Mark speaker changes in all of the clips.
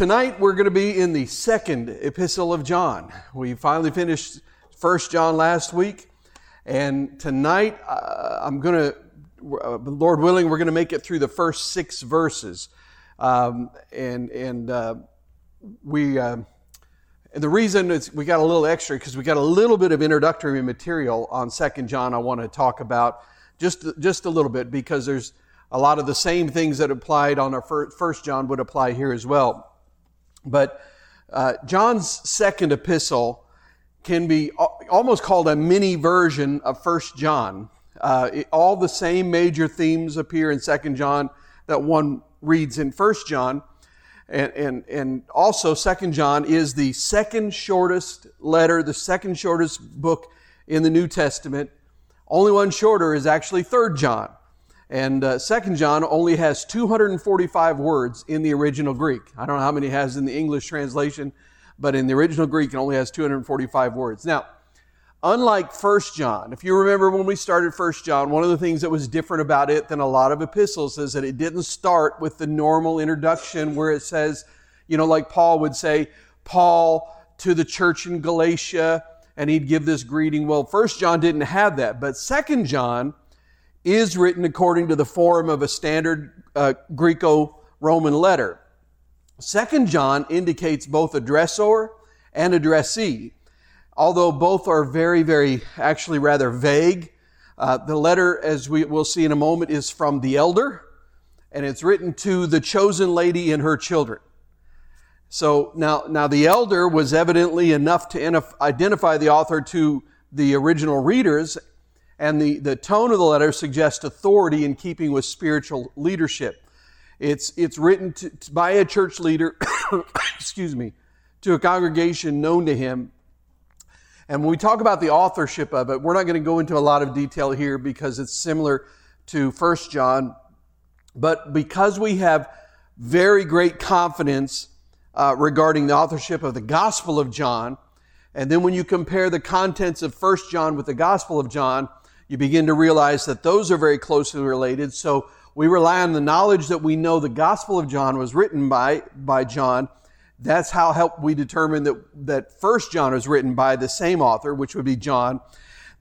Speaker 1: Tonight we're going to be in the second epistle of John. We finally finished First John last week, and tonight uh, I'm going to, uh, Lord willing, we're going to make it through the first six verses, um, and and uh, we. Uh, and the reason is we got a little extra because we got a little bit of introductory material on Second John. I want to talk about just just a little bit because there's a lot of the same things that applied on our First John would apply here as well. But uh, John's second epistle can be almost called a mini version of First John. Uh, it, all the same major themes appear in Second John that one reads in First John. And, and, and also, Second John is the second shortest letter, the second shortest book in the New Testament. Only one shorter is actually Third John. And uh, Second John only has 245 words in the original Greek. I don't know how many it has in the English translation, but in the original Greek, it only has 245 words. Now, unlike First John, if you remember when we started First John, one of the things that was different about it than a lot of epistles is that it didn't start with the normal introduction where it says, you know, like Paul would say, Paul to the church in Galatia, and he'd give this greeting. Well, First John didn't have that, but Second John is written according to the form of a standard uh, Greco-Roman letter. Second John indicates both addressor and addressee. Although both are very, very, actually rather vague, uh, the letter, as we will see in a moment, is from the elder, and it's written to the chosen lady and her children. So now, now the elder was evidently enough to identify the author to the original readers and the, the tone of the letter suggests authority in keeping with spiritual leadership. It's, it's written to, by a church leader, excuse me, to a congregation known to him. And when we talk about the authorship of it, we're not going to go into a lot of detail here because it's similar to First John. But because we have very great confidence uh, regarding the authorship of the Gospel of John, and then when you compare the contents of First John with the Gospel of John, you begin to realize that those are very closely related. So we rely on the knowledge that we know the Gospel of John was written by, by John. That's how help we determine that, that First John was written by the same author, which would be John.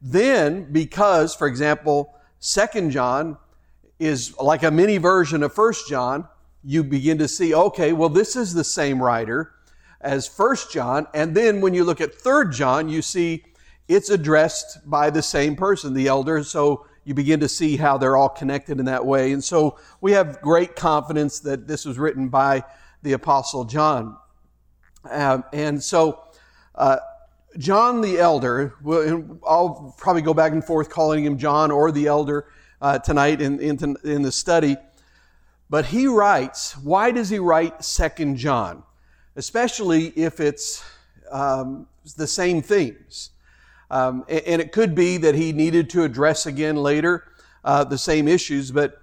Speaker 1: Then, because, for example, Second John is like a mini version of First John, you begin to see, okay, well, this is the same writer as First John. And then when you look at Third John, you see it's addressed by the same person, the elder. So you begin to see how they're all connected in that way. And so we have great confidence that this was written by the Apostle John. Um, and so, uh, John the elder, I'll probably go back and forth calling him John or the elder uh, tonight in, in, in the study. But he writes, why does he write Second John? Especially if it's um, the same themes. Um, and it could be that he needed to address again later uh, the same issues, but,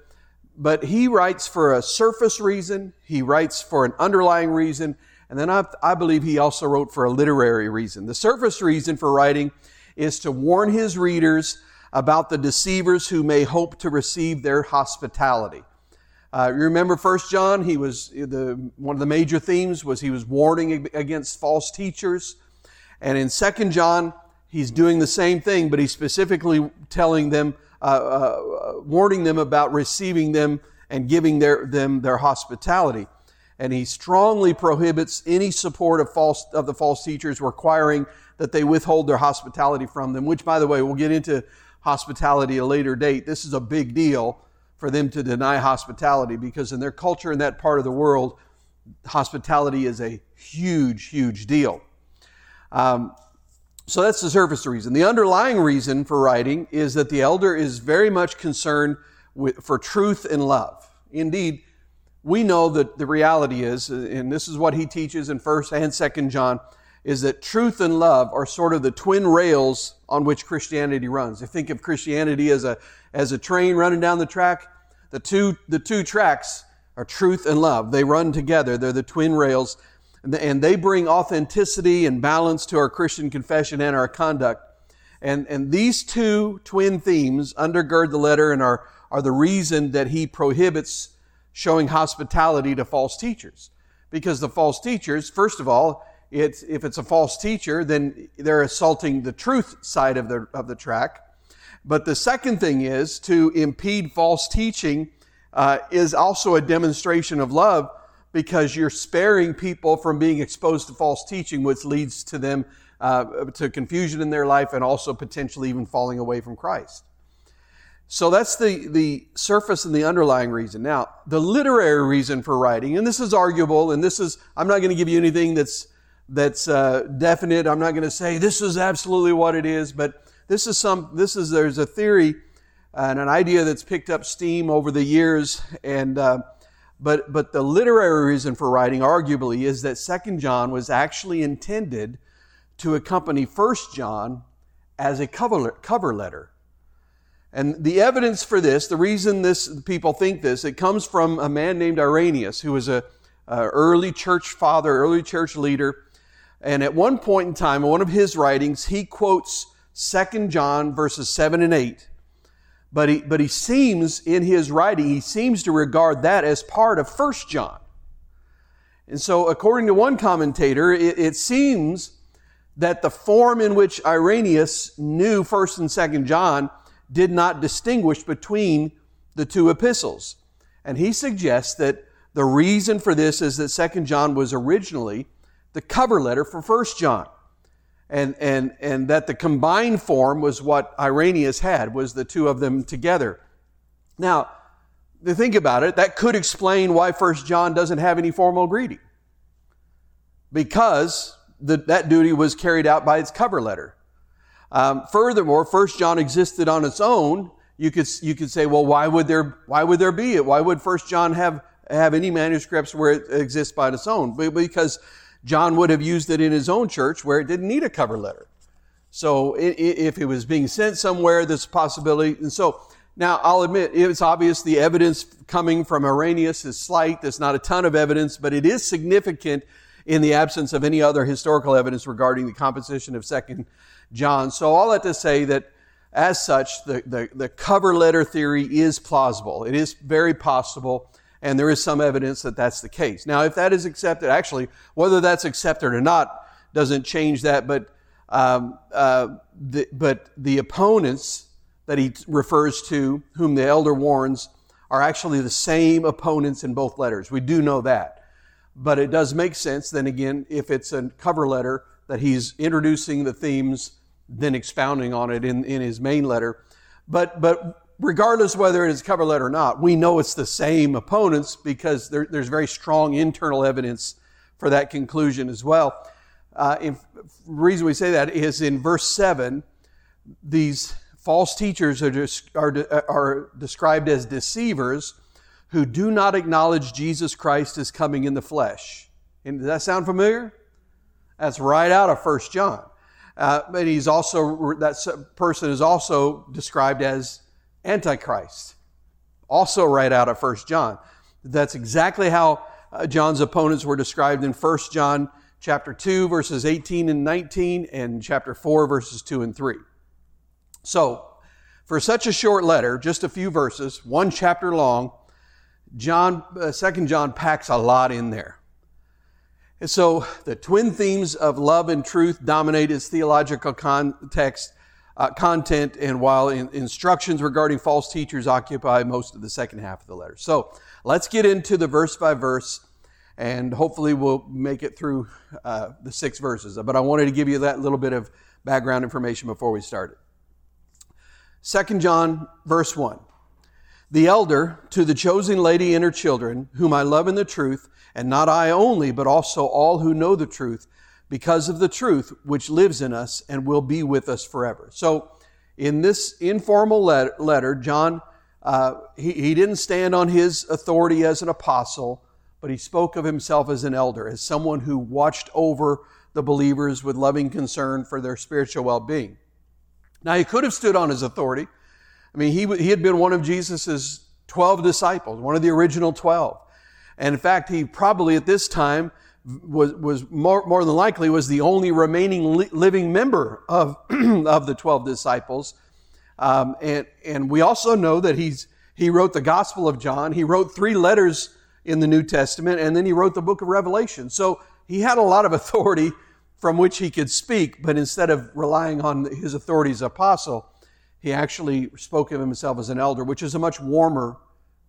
Speaker 1: but he writes for a surface reason, he writes for an underlying reason, and then I, I believe he also wrote for a literary reason. The surface reason for writing is to warn his readers about the deceivers who may hope to receive their hospitality. Uh, you remember First John? He was the one of the major themes was he was warning against false teachers, and in Second John he's doing the same thing, but he's specifically telling them, uh, uh, warning them about receiving them and giving their, them their hospitality. And he strongly prohibits any support of false of the false teachers, requiring that they withhold their hospitality from them. Which, by the way, we'll get into hospitality at a later date. This is a big deal for them to deny hospitality because in their culture in that part of the world, hospitality is a huge, huge deal. Um, so that's the surface reason. The underlying reason for writing is that the elder is very much concerned with, for truth and love. Indeed, we know that the reality is, and this is what he teaches in 1st and 2nd John, is that truth and love are sort of the twin rails on which Christianity runs. If you think of Christianity as a, as a train running down the track, the two, the two tracks are truth and love. They run together. They're the twin rails and they bring authenticity and balance to our Christian confession and our conduct. And, and these two twin themes undergird the letter and are, are the reason that he prohibits showing hospitality to false teachers. because the false teachers, first of all, it's, if it's a false teacher, then they're assaulting the truth side of the, of the track. But the second thing is to impede false teaching uh, is also a demonstration of love because you're sparing people from being exposed to false teaching, which leads to them uh, to confusion in their life and also potentially even falling away from Christ. So that's the, the surface and the underlying reason. Now, the literary reason for writing, and this is arguable, and this is, I'm not going to give you anything that's, that's uh, definite. I'm not going to say this is absolutely what it is, but this is some, this is, there's a theory and an idea that's picked up steam over the years, and, uh, but, but the literary reason for writing, arguably, is that Second John was actually intended to accompany First John as a cover, cover letter. And the evidence for this, the reason this people think this, it comes from a man named Irenaeus, who was a, a early church father, early church leader. And at one point in time, in one of his writings, he quotes 2 John verses 7 and 8. But he, but he seems, in his writing, he seems to regard that as part of 1 John. And so, according to one commentator, it, it seems that the form in which Irenaeus knew 1st and 2nd John did not distinguish between the two epistles. And he suggests that the reason for this is that 2nd John was originally the cover letter for 1st John. And, and, and that the combined form was what Irenaeus had, was the two of them together. Now, to think about it, that could explain why 1st John doesn't have any formal greeting. Because the, that duty was carried out by its cover letter. Um, furthermore, First John existed on its own. You could you could say, well, why would there why would there be it? Why would First John have have any manuscripts where it exists by its own? Because John would have used it in his own church where it didn't need a cover letter. So if it was being sent somewhere, there's a possibility. And so now I'll admit it's obvious the evidence coming from Irenaeus is slight. There's not a ton of evidence, but it is significant in the absence of any other historical evidence regarding the composition of Second John. So all that to say that as such, the, the, the cover letter theory is plausible. It is very possible, and there is some evidence that that's the case. Now, if that is accepted, actually, whether that's accepted or not doesn't change that, but, um, uh, the, but the opponents that he refers to, whom the elder warns, are actually the same opponents in both letters. We do know that. But it does make sense, then again, if it's a cover letter, that he's introducing the themes, then expounding on it in, in his main letter. But, but regardless whether it is cover letter or not, we know it's the same opponents because there, there's very strong internal evidence for that conclusion as well. Uh, reason we say that is in verse 7, these false teachers are, are, are described as deceivers who do not acknowledge Jesus Christ as coming in the flesh. And does that sound familiar? That's right out of First John. Uh, but he's also, that person is also described as Antichrist. Also right out of First John. That's exactly how uh, John's opponents were described in First John chapter 2 verses 18 and 19 and chapter 4 verses 2 and 3. So, for such a short letter, just a few verses, one chapter long, John, uh, Second John packs a lot in there. And so the twin themes of love and truth dominate its theological context, uh, content, and while in, instructions regarding false teachers occupy most of the second half of the letter. So let's get into the verse by verse, and hopefully we'll make it through uh, the six verses. But I wanted to give you that little bit of background information before we started. Second John, verse 1. The elder to the chosen lady and her children, whom I love in the truth, and not I only, but also all who know the truth, because of the truth which lives in us and will be with us forever. So, in this informal letter, John, uh, he, he didn't stand on his authority as an apostle, but he spoke of himself as an elder, as someone who watched over the believers with loving concern for their spiritual well being. Now, he could have stood on his authority. I mean, he, he had been one of Jesus' 12 disciples, one of the original 12. And in fact, he probably at this time was, was more, more than likely was the only remaining li- living member of, of the 12 disciples. Um, and, and we also know that he's, he wrote the Gospel of John. He wrote three letters in the New Testament, and then he wrote the book of Revelation. So he had a lot of authority from which he could speak, but instead of relying on his authority as apostle, he actually spoke of himself as an elder, which is a much warmer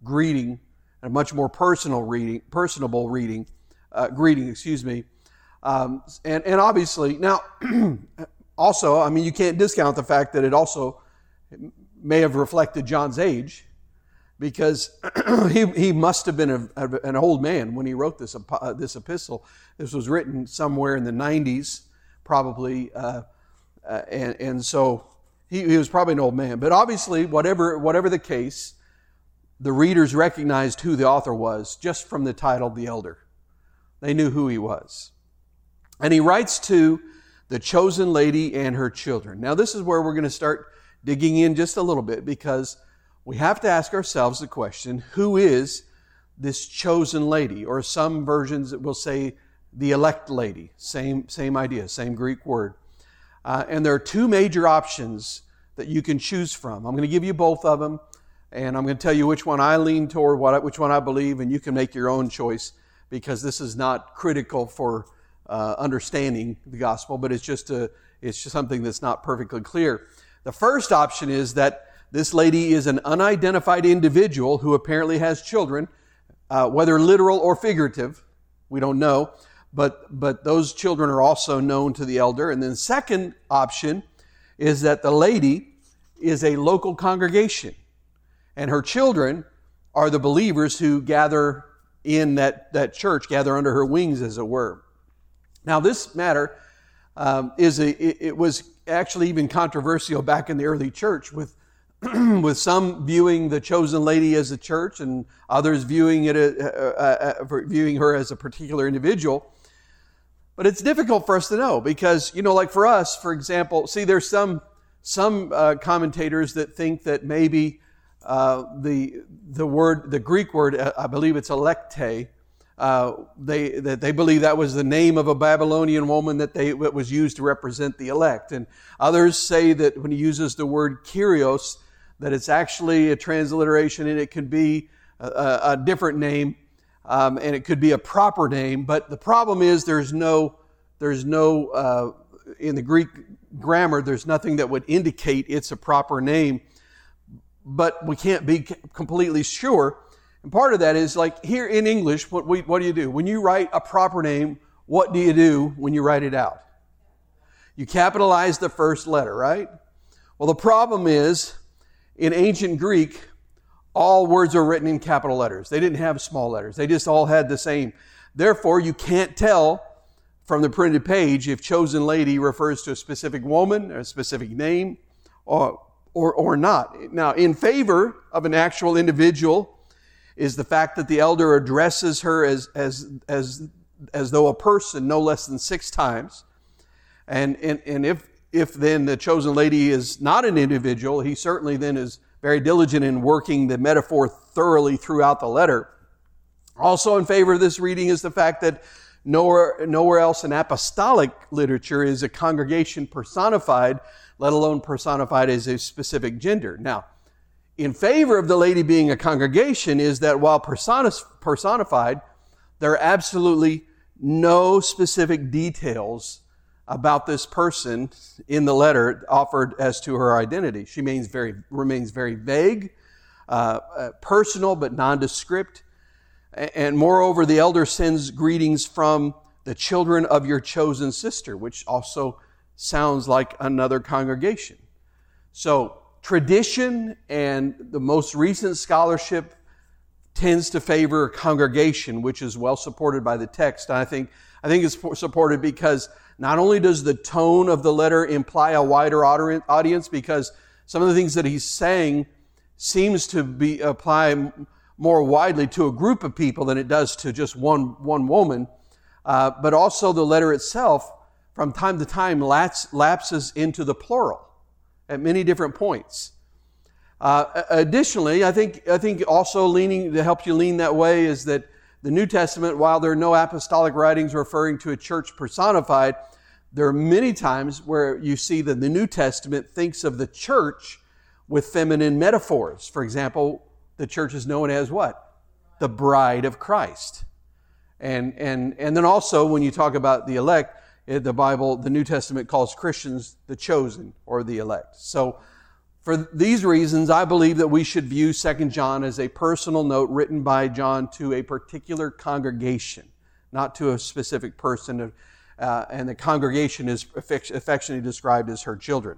Speaker 1: greeting, a much more personal reading, personable reading, uh, greeting, excuse me. Um, and, and obviously, now, also, I mean, you can't discount the fact that it also may have reflected John's age because he, he must have been a, a, an old man when he wrote this, uh, this epistle. This was written somewhere in the 90s, probably, uh, uh, and, and so he, he was probably an old man. But obviously, whatever, whatever the case, the readers recognized who the author was just from the title, The Elder. They knew who he was. And he writes to the chosen lady and her children. Now, this is where we're going to start digging in just a little bit because we have to ask ourselves the question who is this chosen lady? Or some versions will say the elect lady. Same, same idea, same Greek word. Uh, and there are two major options that you can choose from. I'm going to give you both of them, and I'm going to tell you which one I lean toward, which one I believe, and you can make your own choice because this is not critical for uh, understanding the gospel, but it's just a, it's just something that's not perfectly clear. The first option is that this lady is an unidentified individual who apparently has children, uh, whether literal or figurative. We don't know. But, but those children are also known to the elder. And then, second option is that the lady is a local congregation, and her children are the believers who gather in that, that church, gather under her wings, as it were. Now, this matter um, is a, it, it was actually even controversial back in the early church with with some viewing the chosen lady as a church and others viewing it uh, uh, uh, viewing her as a particular individual. But it's difficult for us to know because you know, like for us, for example, see, there's some some uh, commentators that think that maybe uh, the the word the Greek word uh, I believe it's electe. they that they believe that was the name of a Babylonian woman that they that was used to represent the elect, and others say that when he uses the word Kyrios, that it's actually a transliteration and it could be a, a different name um, and it could be a proper name. But the problem is there's no, there's no, uh, in the Greek grammar, there's nothing that would indicate it's a proper name. But we can't be completely sure. And part of that is like here in English, what, we, what do you do? When you write a proper name, what do you do when you write it out? You capitalize the first letter, right? Well, the problem is in ancient Greek, all words are written in capital letters. They didn't have small letters. They just all had the same. Therefore, you can't tell from the printed page if chosen lady refers to a specific woman or a specific name or, or, or not. Now, in favor of an actual individual is the fact that the elder addresses her as, as, as, as though a person no less than six times. And, and, and if, if then the chosen lady is not an individual, he certainly then is very diligent in working the metaphor thoroughly throughout the letter. Also in favor of this reading is the fact that nowhere, nowhere else in apostolic literature is a congregation personified, let alone personified as a specific gender. Now, in favor of the lady being a congregation is that while personified, there are absolutely no specific details about this person in the letter offered as to her identity. She remains very, remains very vague, uh, uh, personal, but nondescript. And moreover, the elder sends greetings from the children of your chosen sister, which also sounds like another congregation. So, tradition and the most recent scholarship tends to favor congregation, which is well supported by the text. I think, I think it's supported because not only does the tone of the letter imply a wider audience, because some of the things that he's saying seems to be apply more widely to a group of people than it does to just one, one woman, uh, but also the letter itself, from time to time, lapses into the plural at many different points. Uh, additionally, I think, I think also leaning to help you lean that way is that the New Testament, while there are no apostolic writings referring to a church personified, there are many times where you see that the New Testament thinks of the church with feminine metaphors. For example, the church is known as what? the bride of Christ. And, and, and then also, when you talk about the elect, eh, the Bible, the New Testament calls Christians the chosen or the elect. So, for these reasons, I believe that we should view 2 John as a personal note written by John to a particular congregation, not to a specific person. Uh, and the congregation is affectionately described as her children.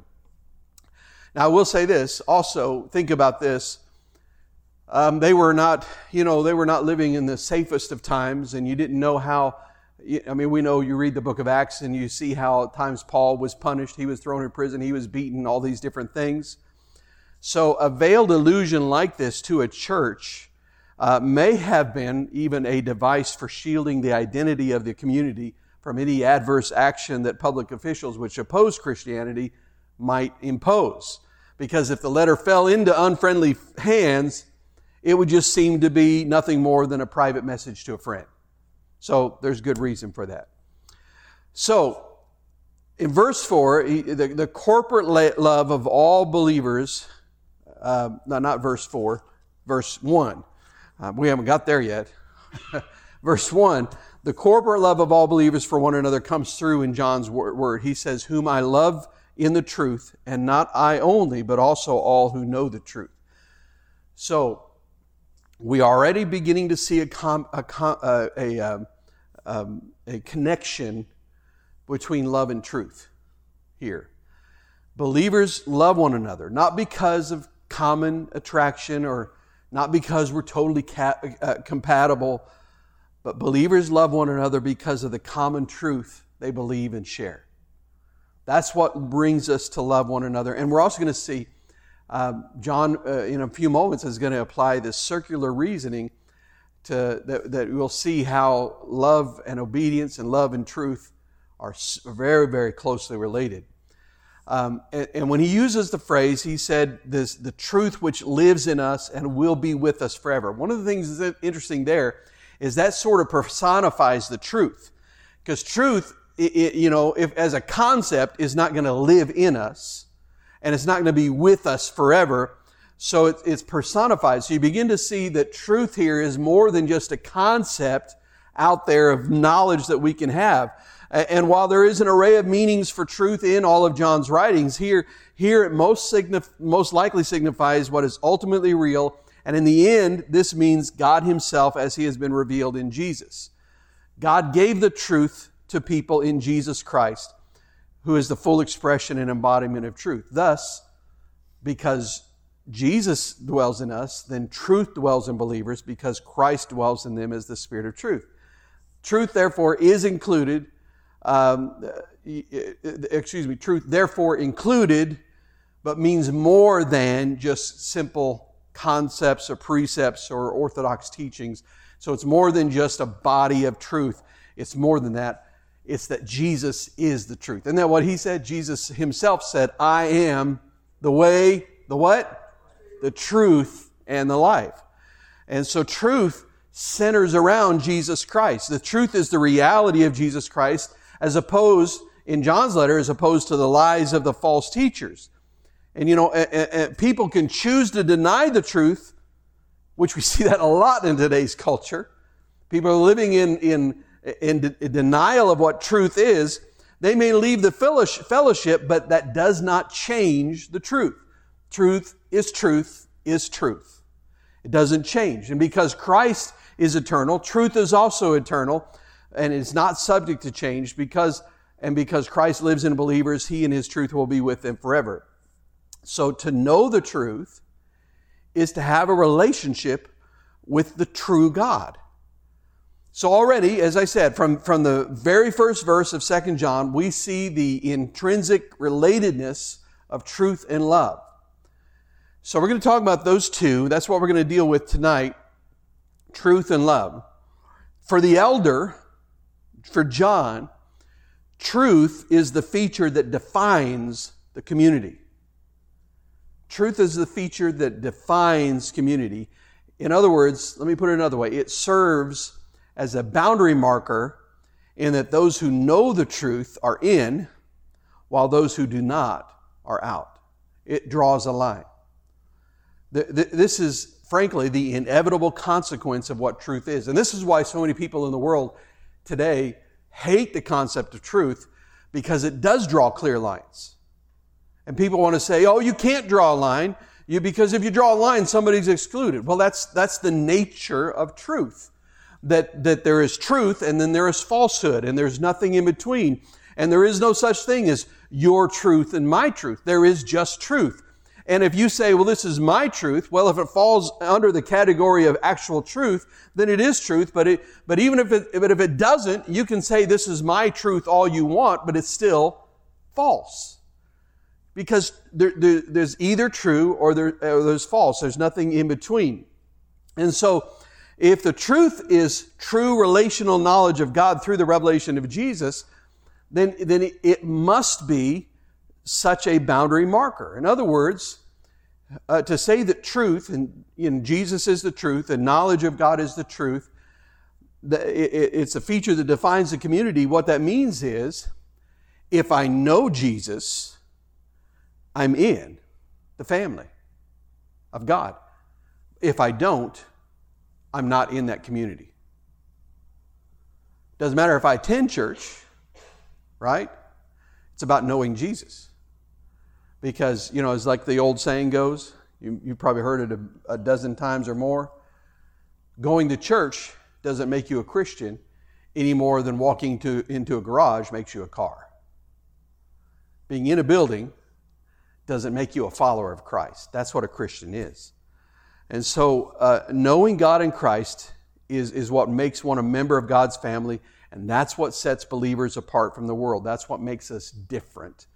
Speaker 1: Now, I will say this also, think about this. Um, they were not, you know, they were not living in the safest of times, and you didn't know how. I mean, we know you read the book of Acts and you see how at times Paul was punished, he was thrown in prison, he was beaten, all these different things. So, a veiled allusion like this to a church uh, may have been even a device for shielding the identity of the community from any adverse action that public officials which oppose Christianity might impose. Because if the letter fell into unfriendly hands, it would just seem to be nothing more than a private message to a friend. So there's good reason for that. So, in verse 4, the, the corporate love of all believers, uh, no, not verse 4, verse 1. Uh, we haven't got there yet. verse 1 the corporate love of all believers for one another comes through in John's word. He says, Whom I love in the truth, and not I only, but also all who know the truth. So, we are already beginning to see a, com, a, uh, a, um, um, a connection between love and truth here. Believers love one another, not because of common attraction or not because we're totally uh, compatible, but believers love one another because of the common truth they believe and share. That's what brings us to love one another. And we're also going to see um, John, uh, in a few moments, is going to apply this circular reasoning to that, that we'll see how love and obedience and love and truth are very, very closely related. Um, and, and, when he uses the phrase, he said, this, the truth which lives in us and will be with us forever. One of the things that's interesting there is that sort of personifies the truth. Because truth it, it, you know, if as a concept is not going to live in us and it's not going to be with us forever. So it, it's personified. So you begin to see that truth here is more than just a concept out there of knowledge that we can have. And while there is an array of meanings for truth in all of John's writings, here, here it most, signif- most likely signifies what is ultimately real. And in the end, this means God Himself as He has been revealed in Jesus. God gave the truth to people in Jesus Christ, who is the full expression and embodiment of truth. Thus, because Jesus dwells in us, then truth dwells in believers because Christ dwells in them as the Spirit of truth. Truth, therefore, is included, um, excuse me, truth, therefore, included, but means more than just simple concepts or precepts or orthodox teachings. So it's more than just a body of truth. It's more than that. It's that Jesus is the truth. And that what he said? Jesus himself said, I am the way, the what? The truth and the life. And so truth centers around Jesus Christ. The truth is the reality of Jesus Christ as opposed, in John's letter, as opposed to the lies of the false teachers. And you know, people can choose to deny the truth, which we see that a lot in today's culture. People are living in, in in, de- denial of what truth is, they may leave the fellowship, but that does not change the truth. Truth is truth is truth. It doesn't change. And because Christ is eternal, truth is also eternal and is not subject to change because and because Christ lives in believers, he and his truth will be with them forever. So to know the truth is to have a relationship with the true God. So already, as I said, from, from the very first verse of 2 John, we see the intrinsic relatedness of truth and love. So we're going to talk about those two. That's what we're going to deal with tonight. Truth and love. For the elder, for John, truth is the feature that defines the community. Truth is the feature that defines community. In other words, let me put it another way it serves as a boundary marker in that those who know the truth are in, while those who do not are out. It draws a line. This is frankly, the inevitable consequence of what truth is. And this is why so many people in the world today hate the concept of truth because it does draw clear lines. And people want to say, oh, you can't draw a line you, because if you draw a line, somebody's excluded. Well, that's, that's the nature of truth. That, that there is truth and then there is falsehood and there's nothing in between. And there is no such thing as your truth and my truth. There is just truth. And if you say, well, this is my truth, well, if it falls under the category of actual truth, then it is truth. But it, but even if it, but if it doesn't, you can say this is my truth all you want, but it's still false. Because there, there, there's either true or, there, or there's false. There's nothing in between. And so, if the truth is true relational knowledge of God through the revelation of Jesus, then, then it must be such a boundary marker. In other words, uh, to say that truth and Jesus is the truth and knowledge of God is the truth, it, it's a feature that defines the community. What that means is, if I know Jesus, I'm in the family of God. If I don't, I'm not in that community. Doesn't matter if I attend church, right? It's about knowing Jesus. Because, you know, it's like the old saying goes, you, you've probably heard it a, a dozen times or more. Going to church doesn't make you a Christian any more than walking to, into a garage makes you a car. Being in a building doesn't make you a follower of Christ. That's what a Christian is. And so, uh, knowing God in Christ is, is what makes one a member of God's family, and that's what sets believers apart from the world. That's what makes us different.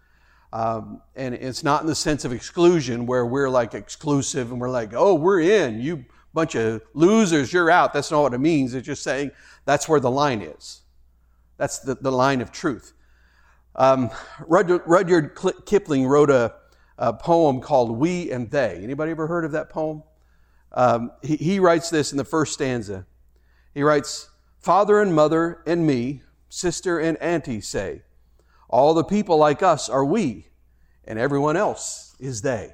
Speaker 1: Um, and it's not in the sense of exclusion where we're like exclusive and we're like, oh, we're in. You bunch of losers, you're out. That's not what it means. It's just saying that's where the line is. That's the, the line of truth. Um, Rudyard, Rudyard, Kipling wrote a, a, poem called We and They. Anybody ever heard of that poem? Um, he, he writes this in the first stanza. He writes, Father and mother and me, sister and auntie say, all the people like us are we, and everyone else is they.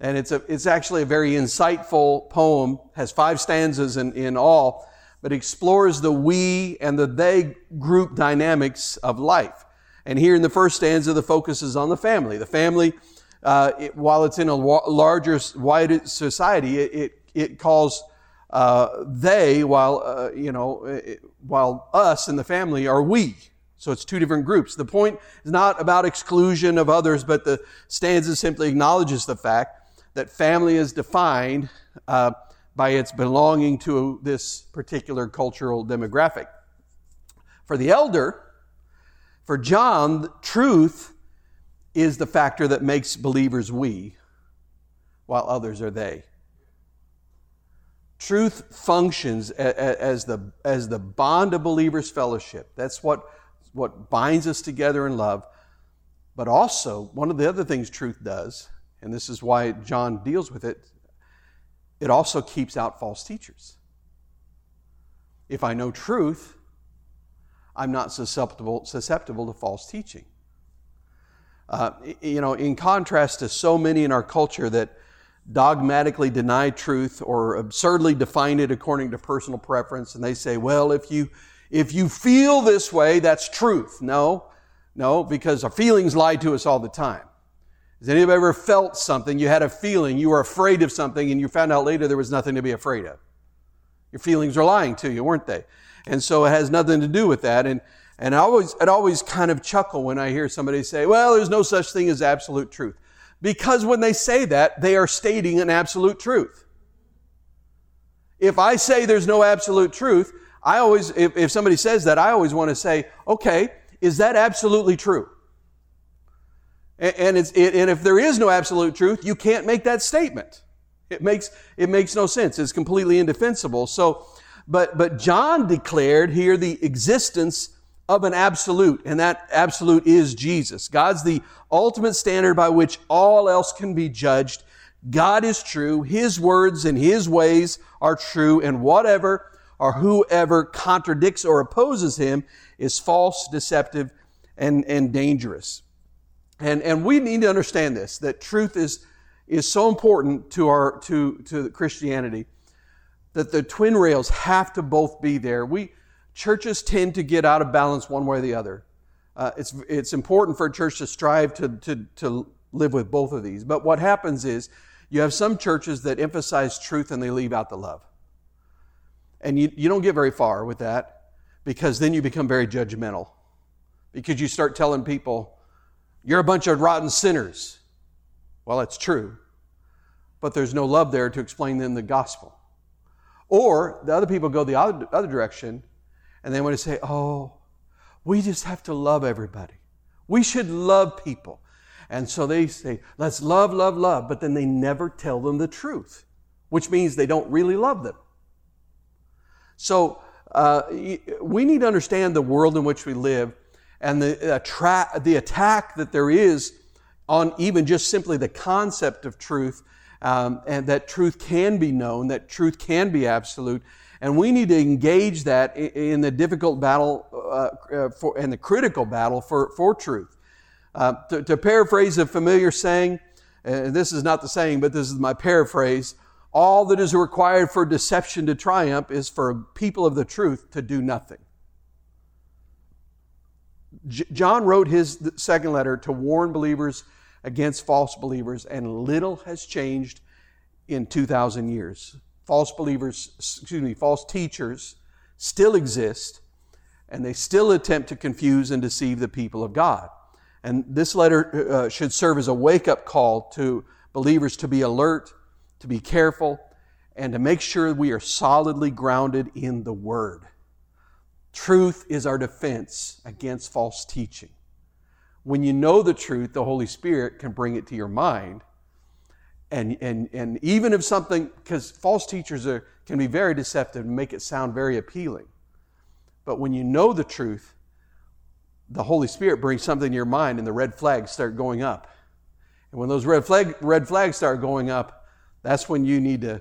Speaker 1: And it's, a, it's actually a very insightful poem, has five stanzas in, in all, but explores the we and the they group dynamics of life. And here in the first stanza, the focus is on the family. The family, uh, it, while it's in a larger, wider society, it, it, it calls uh, they, while, uh, you know, it, while us and the family are we. So it's two different groups. The point is not about exclusion of others, but the stanza simply acknowledges the fact that family is defined uh, by its belonging to this particular cultural demographic. For the elder, for John, truth is the factor that makes believers we, while others are they. Truth functions as the, as the bond of believers' fellowship. That's what what binds us together in love. But also, one of the other things truth does, and this is why John deals with it, it also keeps out false teachers. If I know truth, I'm not susceptible, susceptible to false teaching. Uh, you know, in contrast to so many in our culture that dogmatically deny truth or absurdly define it according to personal preference, and they say, well, if you if you feel this way, that's truth. No, no, because our feelings lie to us all the time. Has anybody ever felt something? You had a feeling, you were afraid of something, and you found out later there was nothing to be afraid of. Your feelings are lying to you, weren't they? And so it has nothing to do with that. And, and I always, I'd always kind of chuckle when I hear somebody say, well, there's no such thing as absolute truth. Because when they say that, they are stating an absolute truth. If I say there's no absolute truth, I always, if, if somebody says that, I always want to say, okay, is that absolutely true? And, and, it's, it, and if there is no absolute truth, you can't make that statement. It makes, it makes no sense. It's completely indefensible. So, but, but John declared here the existence of an absolute, and that absolute is Jesus. God's the ultimate standard by which all else can be judged. God is true. His words and His ways are true, and whatever or whoever contradicts or opposes him is false, deceptive, and, and dangerous. And, and we need to understand this, that truth is, is so important to our to to Christianity that the twin rails have to both be there. We churches tend to get out of balance one way or the other. Uh, it's it's important for a church to strive to to to live with both of these. But what happens is you have some churches that emphasize truth and they leave out the love. And you, you don't get very far with that because then you become very judgmental. Because you start telling people, you're a bunch of rotten sinners. Well, it's true. But there's no love there to explain them the gospel. Or the other people go the other, other direction and they want to say, oh, we just have to love everybody. We should love people. And so they say, let's love, love, love, but then they never tell them the truth, which means they don't really love them. So uh, we need to understand the world in which we live and the, the attack that there is on even just simply the concept of truth, um, and that truth can be known, that truth can be absolute. And we need to engage that in the difficult battle uh, uh, for, and the critical battle for, for truth. Uh, to, to, paraphrase a familiar saying, and this is not the saying, but this is my paraphrase all that is required for deception to triumph is for people of the truth to do nothing. J- John wrote his second letter to warn believers against false believers, and little has changed in 2,000 years. False believers, excuse me, false teachers still exist, and they still attempt to confuse and deceive the people of God. And this letter uh, should serve as a wake up call to believers to be alert, to be careful, and to make sure we are solidly grounded in the Word. Truth is our defense against false teaching. When you know the truth, the Holy Spirit can bring it to your mind. And, and, and even if something, because false teachers are, can be very deceptive and make it sound very appealing. But when you know the truth, the Holy Spirit brings something in your mind and the red flags start going up. And when those red, flag, red flags start going up, that's when you need to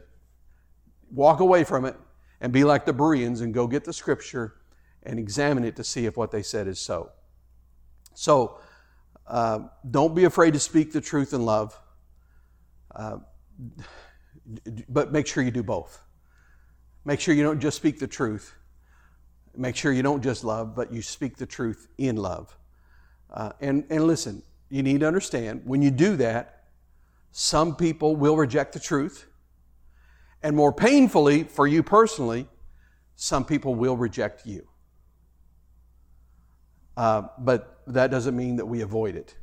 Speaker 1: walk away from it and be like the Bereans and go get the scripture and examine it to see if what they said is so. So, uh, don't be afraid to speak the truth in love, uh, but make sure you do both. Make sure you don't just speak the truth. Make sure you don't just love, but you speak the truth in love. Uh, and, and listen, you need to understand when you do that, some people will reject the truth. And more painfully, for you personally, some people will reject you. Uh, but that doesn't mean that we avoid it.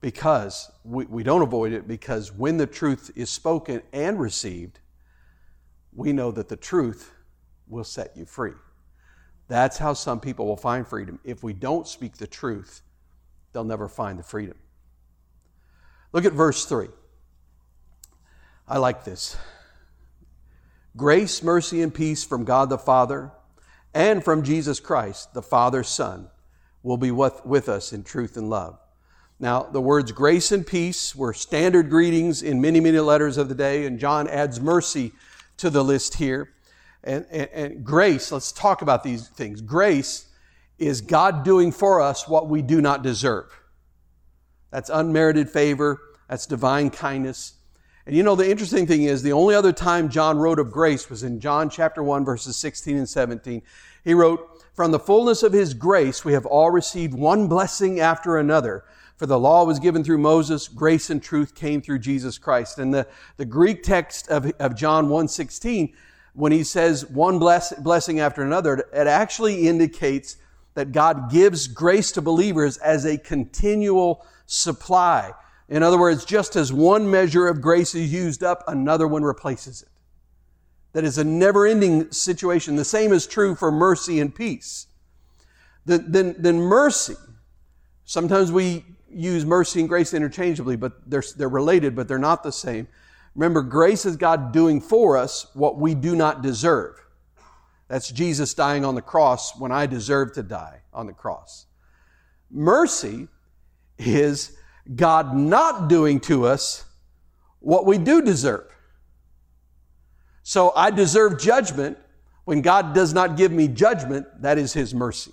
Speaker 1: Because we, we don't avoid it because when the truth is spoken and received, we know that the truth will set you free. That's how some people will find freedom. If we don't speak the truth, they'll never find the freedom. Look at verse 3. I like this. Grace, mercy, and peace from God the Father and from Jesus Christ, the Father's Son, will be with, with us in truth and love. Now, the words grace and peace were standard greetings in many, many letters of the day, and John adds mercy to the list here. And, and, and grace, let's talk about these things. Grace is God doing for us what we do not deserve. That's unmerited favor, that's divine kindness. And you know, the interesting thing is, the only other time John wrote of grace was in John chapter 1, verses 16 and 17. He wrote, From the fullness of his grace, we have all received one blessing after another. For the law was given through Moses, grace and truth came through Jesus Christ. And the, the Greek text of, of John 1.16, when he says one bless, blessing after another, it actually indicates that God gives grace to believers as a continual supply. In other words, just as one measure of grace is used up, another one replaces it. That is a never ending situation. The same is true for mercy and peace. Then, then mercy, sometimes we use mercy and grace interchangeably, but they're, they're related, but they're not the same. Remember, grace is God doing for us what we do not deserve. That's Jesus dying on the cross when I deserve to die on the cross. Mercy is God not doing to us what we do deserve. So I deserve judgment. When God does not give me judgment, that is His mercy.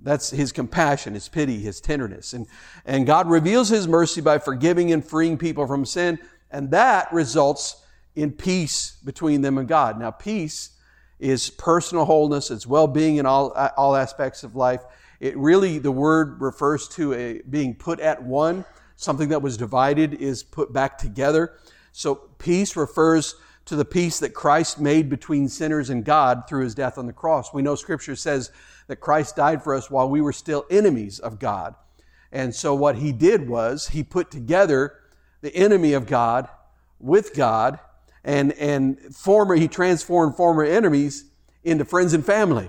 Speaker 1: That's his compassion, his pity, his tenderness. And, and God reveals his mercy by forgiving and freeing people from sin, and that results in peace between them and God. Now, peace is personal wholeness, it's well being in all, all aspects of life. It really, the word refers to a being put at one. Something that was divided is put back together. So, peace refers to the peace that Christ made between sinners and God through his death on the cross. We know scripture says that Christ died for us while we were still enemies of God. And so what he did was he put together the enemy of God with God and, and former, he transformed former enemies into friends and family.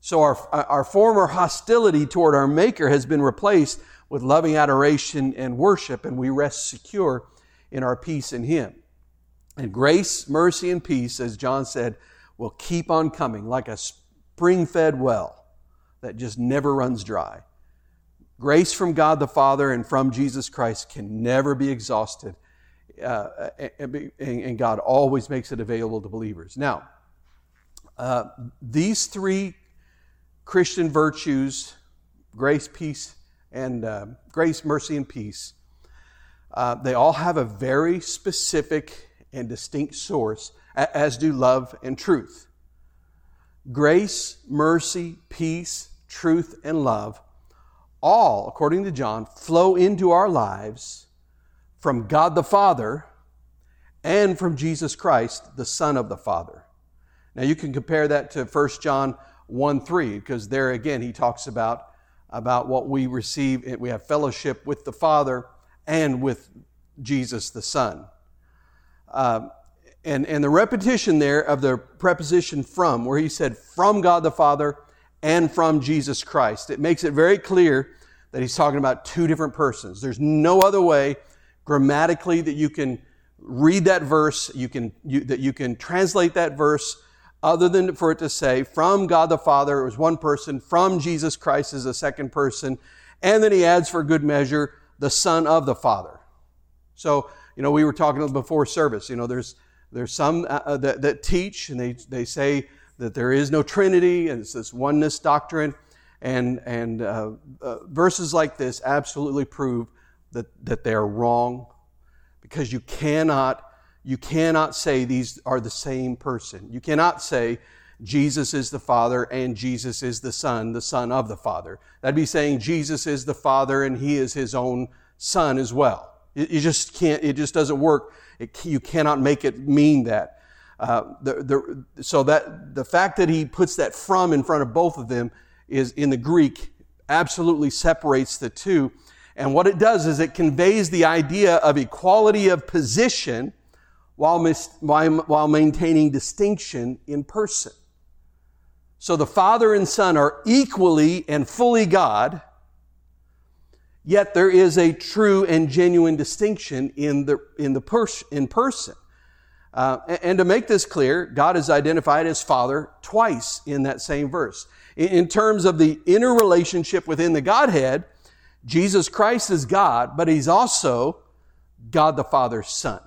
Speaker 1: So our, our former hostility toward our Maker has been replaced with loving adoration and worship, and we rest secure in our peace in Him. And grace, mercy, and peace, as John said, will keep on coming like a spring fed well that just never runs dry. Grace from God the Father and from Jesus Christ can never be exhausted, uh, and, and, God always makes it available to believers. Now, uh, these three Christian virtues grace, peace, and uh, grace, mercy, and peace uh, they all have a very specific and distinct source, as do love and truth. Grace, mercy, peace, truth, and love all, according to John, flow into our lives from God the Father and from Jesus Christ, the Son of the Father. Now you can compare that to 1 John 1 3, because there again he talks about, about what we receive. We have fellowship with the Father and with Jesus the Son. Uh, and, and the repetition there of the preposition from, where he said from God the Father and from Jesus Christ, it makes it very clear that he's talking about two different persons. There's no other way grammatically that you can read that verse, you can, you, that you can translate that verse other than for it to say from God the Father, it was one person, from Jesus Christ is a second person, and then he adds for good measure, the Son of the Father. So, you know, we were talking before service, you know, there's, there's some uh, uh, that, that teach and they, they say that there is no Trinity and it's this oneness doctrine. And, and uh, uh, verses like this absolutely prove that, that they are wrong because you cannot, you cannot say these are the same person. You cannot say Jesus is the Father and Jesus is the Son, the Son of the Father. That'd be saying Jesus is the Father and He is His own Son as well. You just can't, it just doesn't work. It, you cannot make it mean that. Uh, the, the, so that the fact that he puts that from in front of both of them is in the Greek absolutely separates the two. And what it does is it conveys the idea of equality of position while, mis- while maintaining distinction in person. So the Father and Son are equally and fully God, yet there is a true and genuine distinction in the, in the pers- in person. Uh, and to make this clear, God is identified as Father twice in that same verse. In, in terms of the inner relationship within the Godhead, Jesus Christ is God, but He's also God the Father's Son.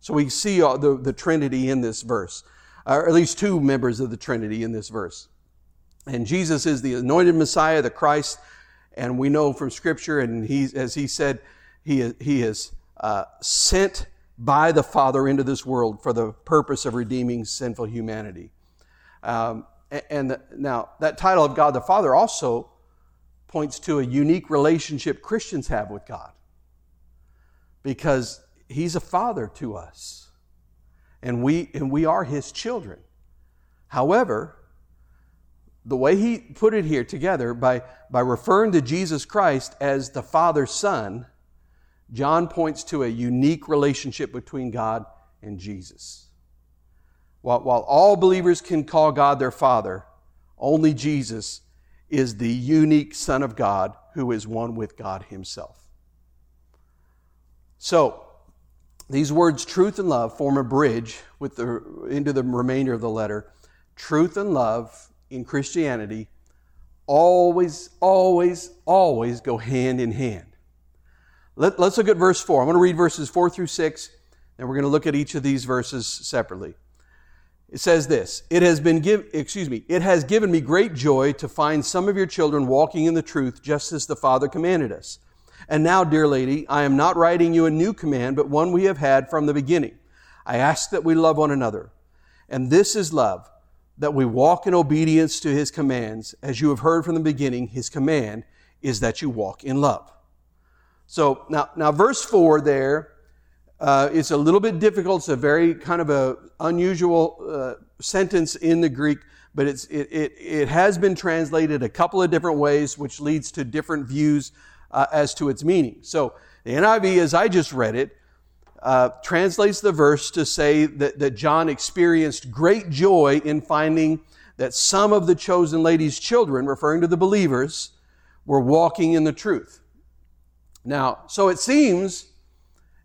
Speaker 1: So we see the, the Trinity in this verse or at least two members of the Trinity in this verse. And Jesus is the anointed Messiah, the Christ, and we know from Scripture, and he, as he said, he is, he is uh, sent by the Father into this world for the purpose of redeeming sinful humanity. Um, and the, now, that title of God the Father also points to a unique relationship Christians have with God because He's a Father to us and we, and we are his children. However, the way he put it here together, by, by referring to Jesus Christ as the Father's Son, John points to a unique relationship between God and Jesus. While, while all believers can call God their Father, only Jesus is the unique Son of God who is one with God Himself. So, these words, truth and love, form a bridge with the, into the remainder of the letter. Truth and love in Christianity always, always, always go hand in hand. Let, us look at verse 4. I'm going to read verses 4 through 6, and we're going to look at each of these verses separately. it says this it has been give, excuse me it has given me great joy to find some of your children walking in the truth just as the father commanded us and now dear lady i am not writing you a new command but one we have had from the beginning i ask that we love one another and this is love that we walk in obedience to his commands as you have heard from the beginning his command is that you walk in love so now now verse 4 there uh, it's a little bit difficult. It's a very kind of a unusual uh, sentence in the Greek, but it's, it, it, it, has been translated a couple of different ways, which leads to different views uh, as to its meaning. So the NIV, as I just read it, uh, translates the verse to say that, that John experienced great joy in finding that some of the chosen lady's children, referring to the believers, were walking in the truth. Now, so it seems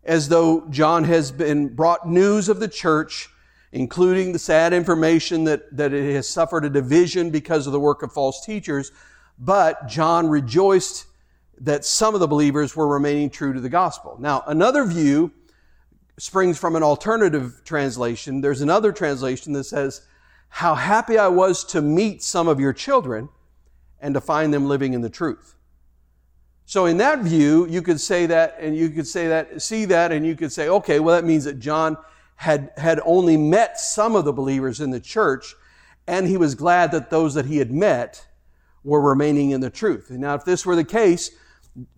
Speaker 1: as though John has been brought news of the church, including the sad information that, that it has suffered a division because of the work of false teachers. But John rejoiced that some of the believers were remaining true to the gospel. Now, another view springs from an alternative translation. There's another translation that says, How happy I was to meet some of your children and to find them living in the truth. So in that view, you could say that, and you could say that, see that, and you could say, okay, well, that means that John had, had only met some of the believers in the church, and he was glad that those that he had met were remaining in the truth. Now, if this were the case,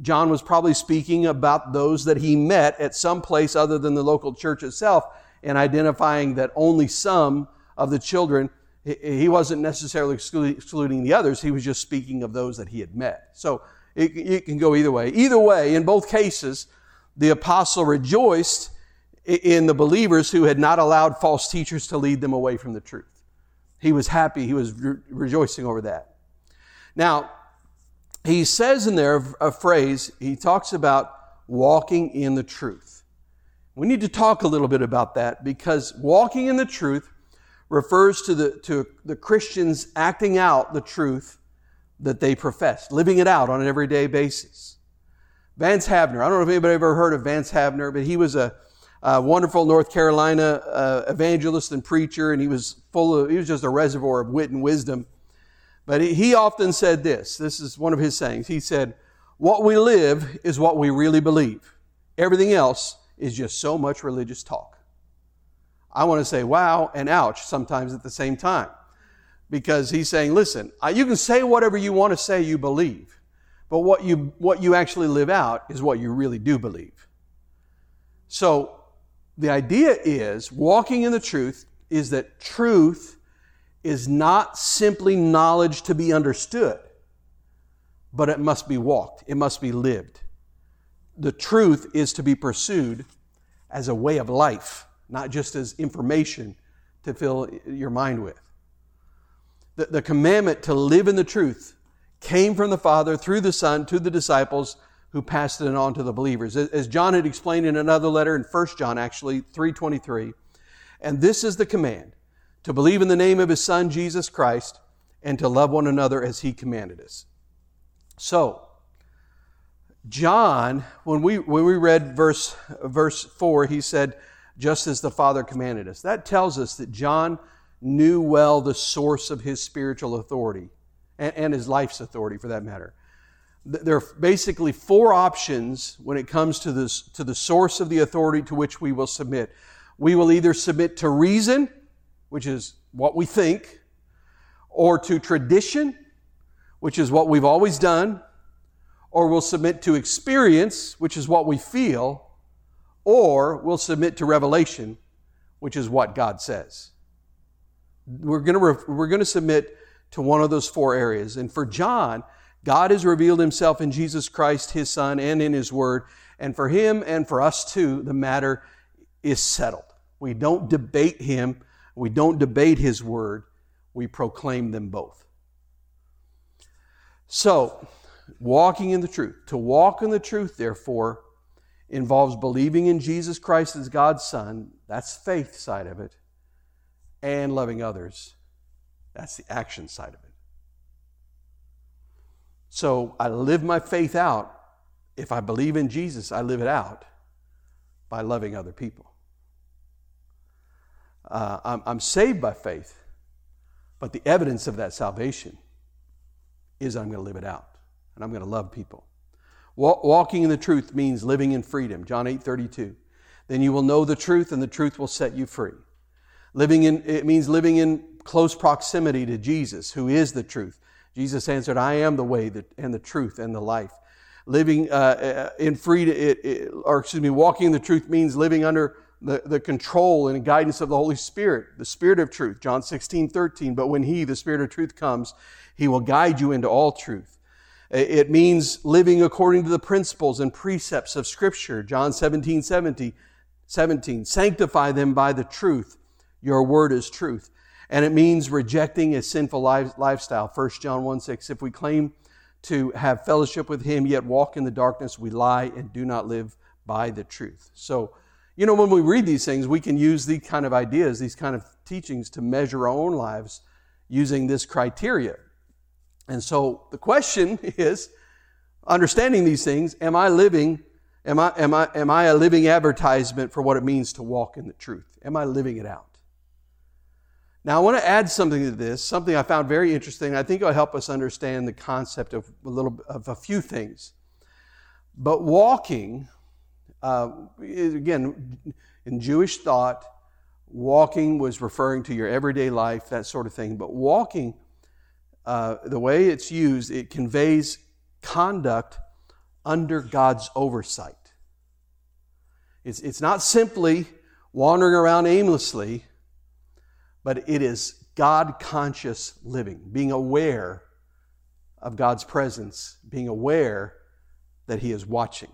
Speaker 1: John was probably speaking about those that he met at some place other than the local church itself, and identifying that only some of the children, he wasn't necessarily excluding the others, he was just speaking of those that he had met. So, it, it can go either way. Either way, in both cases, the apostle rejoiced in the believers who had not allowed false teachers to lead them away from the truth. He was happy, he was re- rejoicing over that. Now, he says in there a phrase, he talks about walking in the truth. We need to talk a little bit about that because walking in the truth refers to the, to the Christians acting out the truth that they profess, living it out on an everyday basis. Vance Havner, I don't know if anybody ever heard of Vance Havner, but he was a, a wonderful North Carolina uh, evangelist and preacher, and he was full of, he was just a reservoir of wit and wisdom. But he, often said this this is one of his sayings. He said, What we live is what we really believe. Everything else is just so much religious talk. I want to say wow and ouch sometimes at the same time because he's saying, listen, you can say whatever you want to say you believe, but what you, what you actually live out is what you really do believe. So the idea is walking in the truth is that truth is not simply knowledge to be understood, but it must be walked, it must be lived. The truth is to be pursued as a way of life, not just as information to fill your mind with the, the commandment to live in the truth came from the Father through the Son to the disciples who passed it on to the believers. As John had explained in another letter in 1 John actually, 323, and this is the command, to believe in the name of his Son, Jesus Christ, and to love one another as he commanded us. So, John, when we, when we read verse, verse 4, he said, just as the Father commanded us. That tells us that John knew well the source of his spiritual authority and, and his life's authority for that matter. There are basically four options when it comes to, this, to the source of the authority to which we will submit. We will either submit to reason, which is what we think, or to tradition, which is what we've always done, or we'll submit to experience, which is what we feel, or we'll submit to revelation, which is what God says. We're going to, we're going to submit to one of those four areas. And for John, God has revealed himself in Jesus Christ, his Son, and in his Word. And for him and for us too, the matter is settled. We don't debate him, we don't debate his Word, we proclaim them both. So, walking in the truth. To walk in the truth, therefore, involves believing in Jesus Christ as God's Son. That's faith side of it and loving others. That's the action side of it. So I live my faith out. If I believe in Jesus, I live it out by loving other people. Uh, I'm, I'm saved by faith, but the evidence of that salvation is I'm going to live it out and I'm going to love people. Walking in the truth means living in freedom. John 8 32. Then you will know the truth, and the truth will set you free. Living in, it means living in close proximity to Jesus, who is the truth. Jesus answered, I am the way and the truth and the life. Living uh, uh in freedom, or excuse me, walking in the truth means living under the, the control and guidance of the Holy Spirit, the Spirit of truth. John 16, 13. But when He, the Spirit of truth, comes, He will guide you into all truth. It means living according to the principles and precepts of Scripture. John 17, 17. 17. Sanctify them by the truth. Your word is truth. And it means rejecting a sinful lifestyle. 1 John 1 6. If we claim to have fellowship with Him, yet walk in the darkness, we lie and do not live by the truth. So, you know, when we read these things, we can use these kind of ideas, these kind of teachings to measure our own lives using this criteria. And so the question is understanding these things, am I living, am I, am I, am I a living advertisement for what it means to walk in the truth? Am I living it out? Now, I want to add something to this, something I found very interesting. I think it'll help us understand the concept of a little of a few things. But walking, uh, again, in Jewish thought, walking was referring to your everyday life, that sort of thing. But walking, uh, the way it's used, it conveys conduct under God's oversight. It's, it's not simply wandering around aimlessly but it is God conscious living, being aware of God's presence, being aware that He is watching.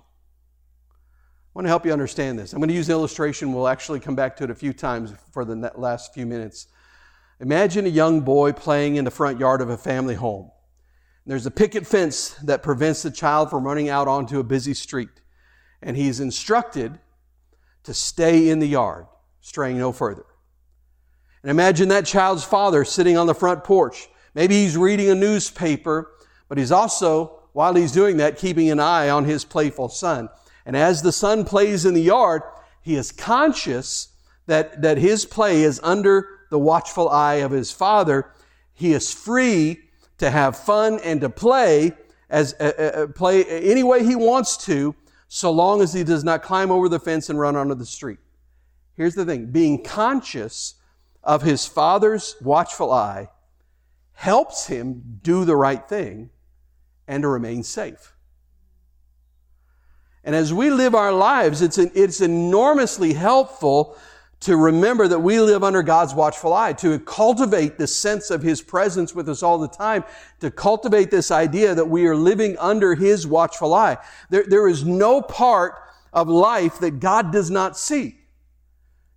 Speaker 1: Want to help you understand this. I'm going to use an illustration. We'll actually come back to it a few times for the last few minutes. Imagine a young boy playing in the front yard of a family home. There's a picket fence that prevents the child from running out onto a busy street. And he's instructed to stay in the yard, straying no further. And imagine that child's father sitting on the front porch. Maybe he's reading a newspaper, but he's also, while he's doing that, keeping an eye on his playful son. And as the son plays in the yard, he is conscious that, that his play is under the watchful eye of his father. He is free to have fun and to play as uh, uh, uh play any way he wants to, so long as he does not climb over the fence and run onto the street. Here's the thing: being conscious of his father's watchful eye helps him do the right thing and to remain safe. And as we live our lives, it's, an, it's enormously helpful to remember that we live under God's watchful eye, to cultivate the sense of His presence with us all the time, to cultivate this idea that we are living under His watchful eye. There, there is no part of life that God does not see.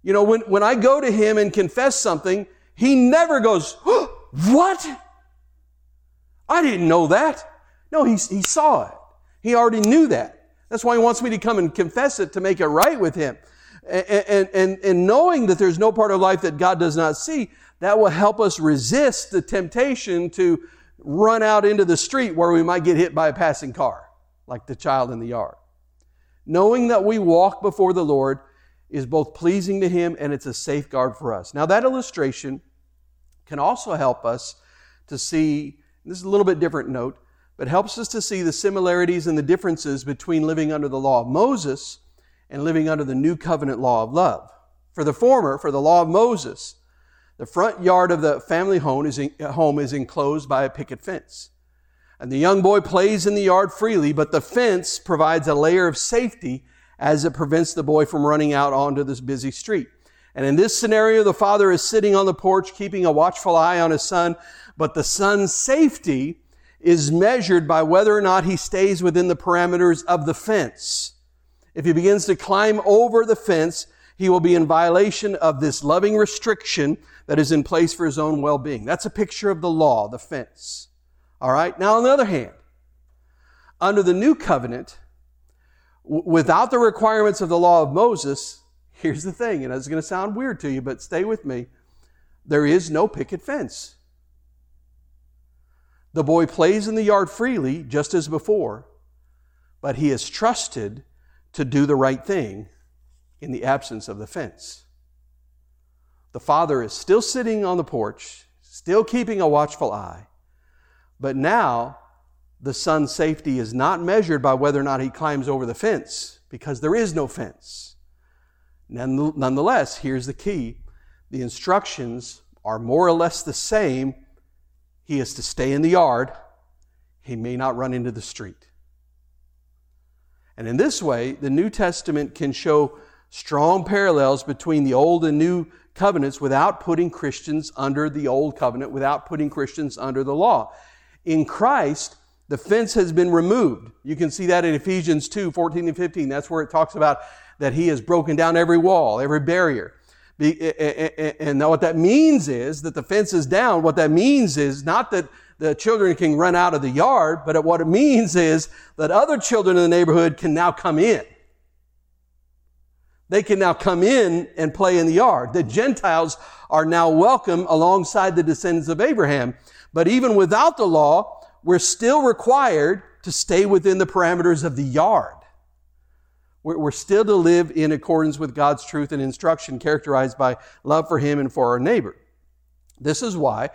Speaker 1: You know, when, when I go to him and confess something, he never goes, oh, What? I didn't know that. No, he, he saw it. He already knew that. That's why he wants me to come and confess it to make it right with him. And, and, and, knowing that there's no part of life that God does not see, that will help us resist the temptation to run out into the street where we might get hit by a passing car, like the child in the yard. Knowing that we walk before the Lord is both pleasing to Him and it's a safeguard for us. Now, that illustration can also help us to see, this is a little bit different note, but helps us to see the similarities and the differences between living under the law of Moses and living under the new covenant law of love. For the former, for the law of Moses, the front yard of the family home is, in, home is enclosed by a picket fence. And the young boy plays in the yard freely, but the fence provides a layer of safety as it prevents the boy from running out onto this busy street. And in this scenario, the father is sitting on the porch, keeping a watchful eye on his son, but the son's safety is measured by whether or not he stays within the parameters of the fence. If he begins to climb over the fence, he will be in violation of this loving restriction that is in place for his own well-being. That's a picture of the law, the fence. All right. Now, on the other hand, under the new covenant, without the requirements of the law of Moses, here's the thing, and it's going to sound weird to you, but stay with me. There is no picket fence. The boy plays in the yard freely, just as before, but he is trusted to do the right thing in the absence of the fence. The father is still sitting on the porch, still keeping a watchful eye. But now, the son's safety is not measured by whether or not he climbs over the fence, because there is no fence. Nonetheless, here's the key the instructions are more or less the same. He is to stay in the yard, he may not run into the street. And in this way, the New Testament can show strong parallels between the Old and New covenants without putting Christians under the Old covenant, without putting Christians under the law. In Christ, the fence has been removed. You can see that in Ephesians 2 14 and 15. That's where it talks about that He has broken down every wall, every barrier. And now what that means is that the fence is down. What that means is not that the children can run out of the yard, but what it means is that other children in the neighborhood can now come in. They can now come in and play in the yard. The Gentiles are now welcome alongside the descendants of Abraham. But even without the law, we're still required to stay within the parameters of the yard. We're still to live in accordance with God's truth and instruction, characterized by love for Him and for our neighbor. This is why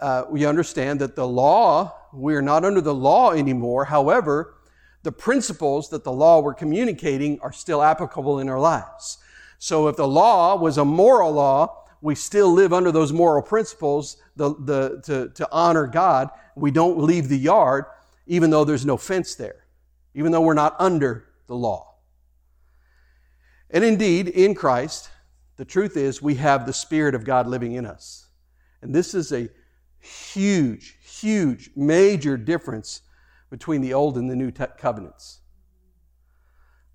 Speaker 1: uh, we understand that the law, we are not under the law anymore. However, the principles that the law we're communicating are still applicable in our lives. So if the law was a moral law, we still live under those moral principles the, the, to, to honor God. We don't leave the yard, even though there's no fence there, even though we're not under the law. And indeed, in Christ, the truth is we have the Spirit of God living in us. And this is a huge, huge, major difference between the Old and the New covenants.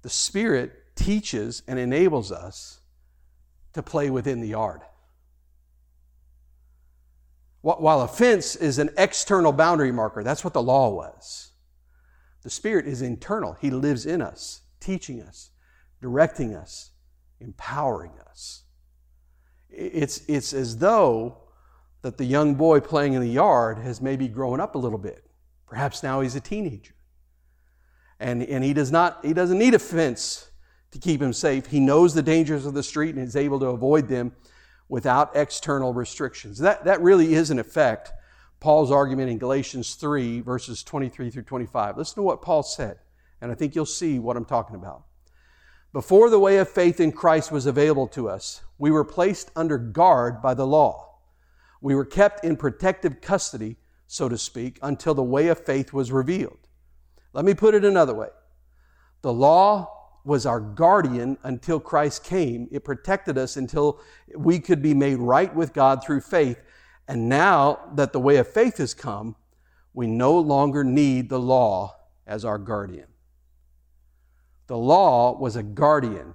Speaker 1: The Spirit teaches and enables us to play within the yard. While a fence is an external boundary marker, that's what the law was. The Spirit is internal. He lives in us, teaching us, directing us, empowering us. It's, it's as though that the young boy playing in the yard has maybe grown up a little bit. Perhaps now he's a teenager. And, and he, does not, he doesn't need a fence to keep him safe. He knows the dangers of the street and is able to avoid them without external restrictions. That, that really is, in effect, Paul's argument in Galatians 3, verses 23 through 25. Listen to what Paul said, and I think you'll see what I'm talking about. Before the way of faith in Christ was available to us, we were placed under guard by the law. We were kept in protective custody, so to speak, until the way of faith was revealed. Let me put it another way. The law was our guardian until Christ came. It protected us until we could be made right with God through faith. And now that the way of faith has come, we no longer need the law as our guardian. The law was a guardian.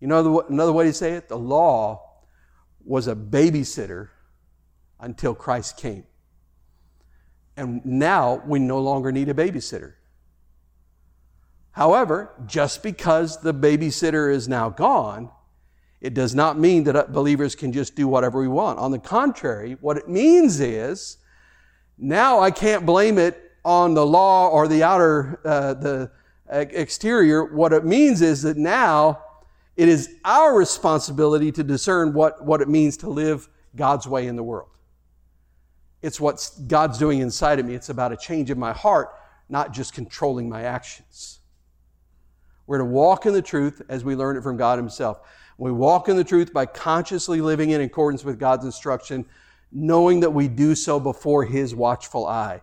Speaker 1: You know another way to say it? The law was a babysitter until Christ came. And now we no longer need a babysitter. However, just because the babysitter is now gone, it does not mean that believers can just do whatever we want. On the contrary, what it means is now I can't blame it on the law or the outer, uh, the exterior, what it means is that now it is our responsibility to discern what, what it means to live God's way in the world. It's what God's doing inside of me. It's about a change in my heart, not just controlling my actions. We're to walk in the truth as we learn it from God Himself. We walk in the truth by consciously living in accordance with God's instruction, knowing that we do so before His watchful eye.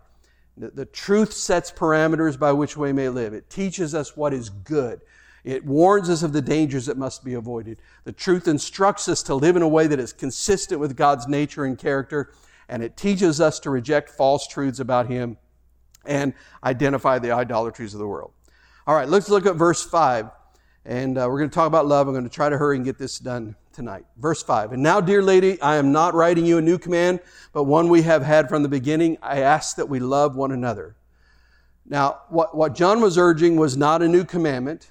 Speaker 1: The, the truth sets parameters by which we may live. It teaches us what is good. It warns us of the dangers that must be avoided. The truth instructs us to live in a way that is consistent with God's nature and character, and it teaches us to reject false truths about Him and identify the idolatries of the world. All right, let's look at verse 5, and uh, we're going to talk about love. I'm going to try to hurry and get this done tonight. Verse 5. And now, dear lady, I am not writing you a new command, but one we have had from the beginning. I ask that we love one another. Now, what, what John was urging was not a new commandment,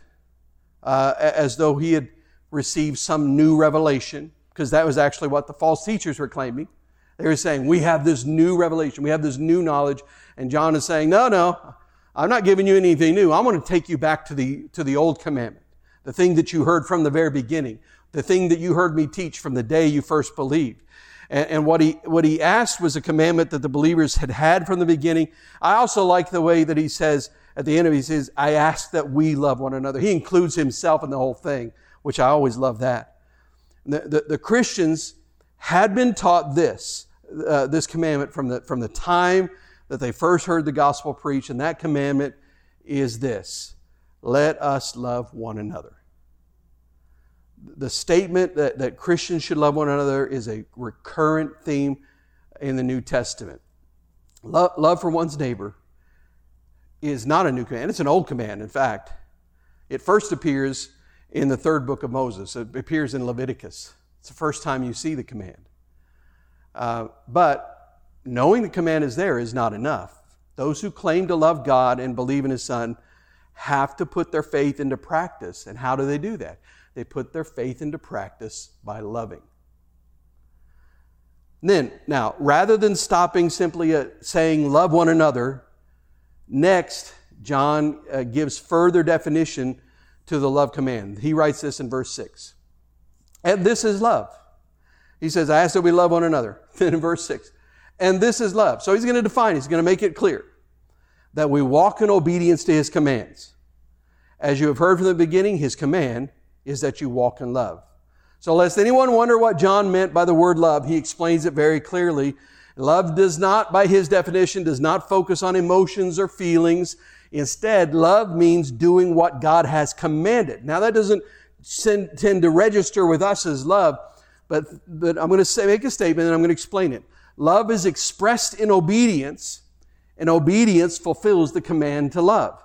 Speaker 1: uh, as though he had received some new revelation, because that was actually what the false teachers were claiming. They were saying, We have this new revelation, we have this new knowledge. And John is saying, No, no, I'm not giving you anything new. I'm going to take you back to the, to the old commandment, the thing that you heard from the very beginning the thing that you heard me teach from the day you first believed. And, and what he, what he asked was a commandment that the believers had had from the beginning. I also like the way that he says, at the end of it, he says, I ask that we love one another. He includes himself in the whole thing, which I always love that. The, the, the Christians had been taught this, uh, this commandment from the, from the time that they first heard the gospel preached, and that commandment is this let us love one another. The statement that, that Christians should love one another is a recurrent theme in the New Testament. Love, love for one's neighbor is not a new command, it's an old command, in fact. It first appears in the third book of Moses, it appears in Leviticus. It's the first time you see the command. Uh, but knowing the command is there is not enough. Those who claim to love God and believe in His Son have to put their faith into practice. And how do they do that? They put their faith into practice by loving. then, now, rather than stopping simply at saying love one another, next, John uh, gives further definition to the love command. He writes this in verse 6. And this is love. He says, I ask that we love one another. Then in verse 6, and this is love. So he's going to define, he's going to make it clear that we walk in obedience to his commands. As you have heard from the beginning, his command is that you walk in love. So lest anyone wonder what John meant by the word love, he explains it very clearly. Love does not, by his definition, does not focus on emotions or feelings. Instead, love means doing what God has commanded. Now that doesn't tend to register with us as love, but, but I'm going to say, make a statement and I'm going to explain it. Love is expressed in obedience, and obedience fulfills the command to love.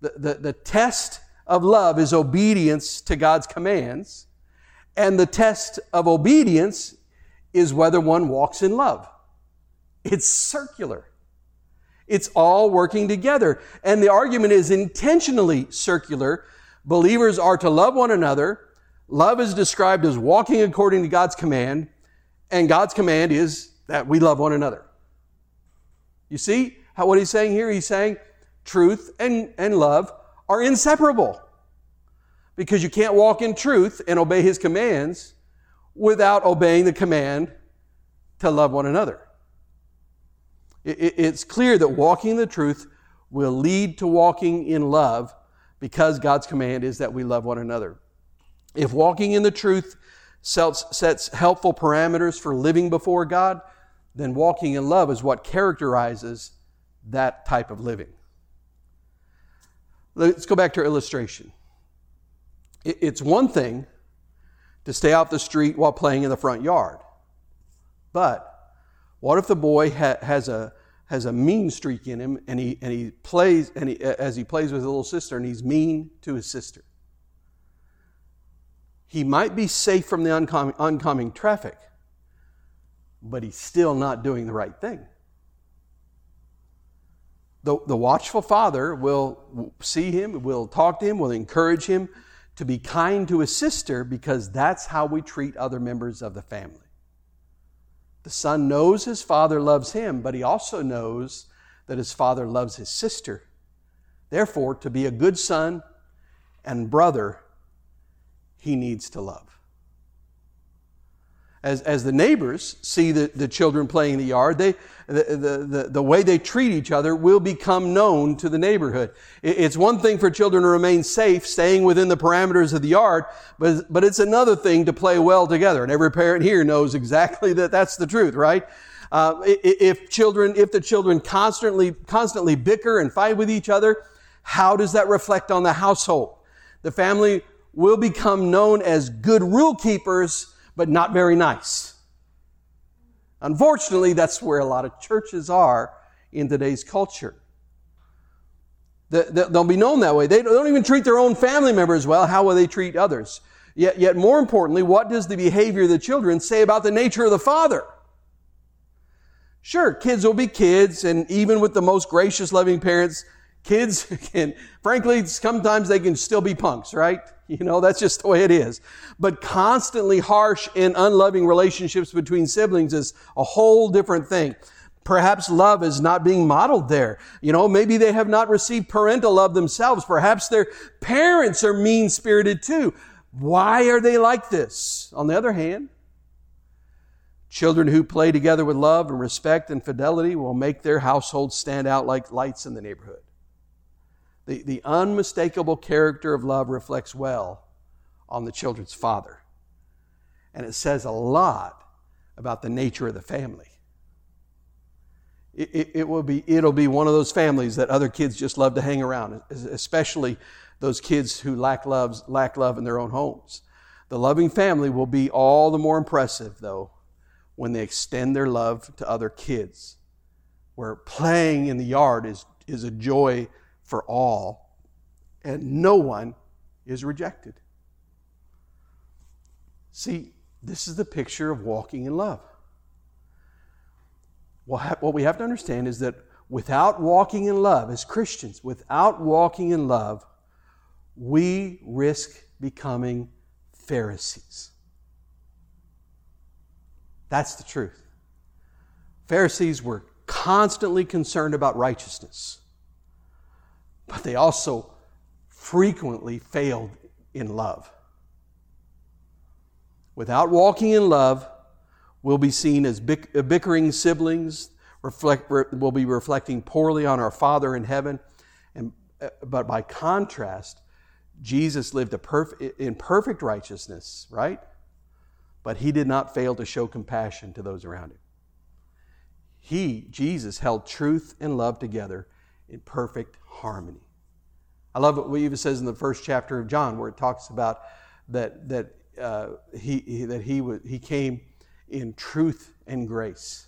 Speaker 1: The, the, the test of love is obedience to God's commands, and the test of obedience is whether one walks in love. It's circular. It's all working together. And the argument is intentionally circular. Believers are to love one another. Love is described as walking according to God's command, and God's command is that we love one another. You see how what he's saying here? He's saying truth and, and love are inseparable. Because you can't walk in truth and obey his commands without obeying the command to love one another. It, it's clear that walking the truth will lead to walking in love because God's command is that we love one another. If walking in the truth sets helpful parameters for living before God, then walking in love is what characterizes that type of living. Let's go back to our illustration. It's one thing to stay off the street while playing in the front yard. But what if the boy ha- has a has a mean streak in him and he and he plays and he, as he plays with his little sister and he's mean to his sister? He might be safe from the oncoming, oncoming traffic, but he's still not doing the right thing. The, the watchful father will see him, will talk to him, will encourage him to be kind to his sister because that's how we treat other members of the family. The son knows his father loves him, but he also knows that his father loves his sister. Therefore, to be a good son and brother, he needs to love as, as the neighbors see the, the children playing in the yard, they, the, the, the, the way they treat each other will become known to the neighborhood. It, it's one thing for children to remain safe, staying within the parameters of the yard, but, but it's another thing to play well together. And every parent here knows exactly that that's the truth, right? Uh, if children, if the children constantly, constantly bicker and fight with each other, how does that reflect on the household? The family will become known as good rule keepers but not very nice. Unfortunately, that's where a lot of churches are in today's culture. They'll be known that way. They don't even treat their own family members well. How will they treat others? Yet, yet more importantly, what does the behavior of the children say about the nature of the father? Sure, kids will be kids, and even with the most gracious, loving parents, kids can, frankly, sometimes they can still be punks, right? You know, that's just the way it is. But constantly harsh and unloving relationships between siblings is a whole different thing. Perhaps love is not being modeled there. You know, maybe they have not received parental love themselves. Perhaps their parents are mean spirited too. Why are they like this? On the other hand, children who play together with love and respect and fidelity will make their household stand out like lights in the neighborhood. The, the unmistakable character of love reflects well on the children's father. And it says a lot about the nature of the family. It, it, it, will be, it'll be one of those families that other kids just love to hang around, especially those kids who lack, loves, lack love in their own homes. The loving family will be all the more impressive, though, when they extend their love to other kids, where playing in the yard is, is a joy for all, and no one is rejected. See, this is the picture of walking in love. What we have to understand is that without walking in love, as Christians, without walking in love, we risk becoming Pharisees. That's the truth. Pharisees were constantly concerned about righteousness, but they also frequently failed in love. Without walking in love, we'll be seen as bickering siblings, reflect, we'll be reflecting poorly on our Father in heaven. And, uh, but by contrast, Jesus lived perf- in perfect righteousness, right? But he did not fail to show compassion to those around him. He, Jesus, held truth and love together in perfect harmony. I love what we even says in the first chapter of John, where it talks about that, that uh, he, that he, w- he came in truth and grace.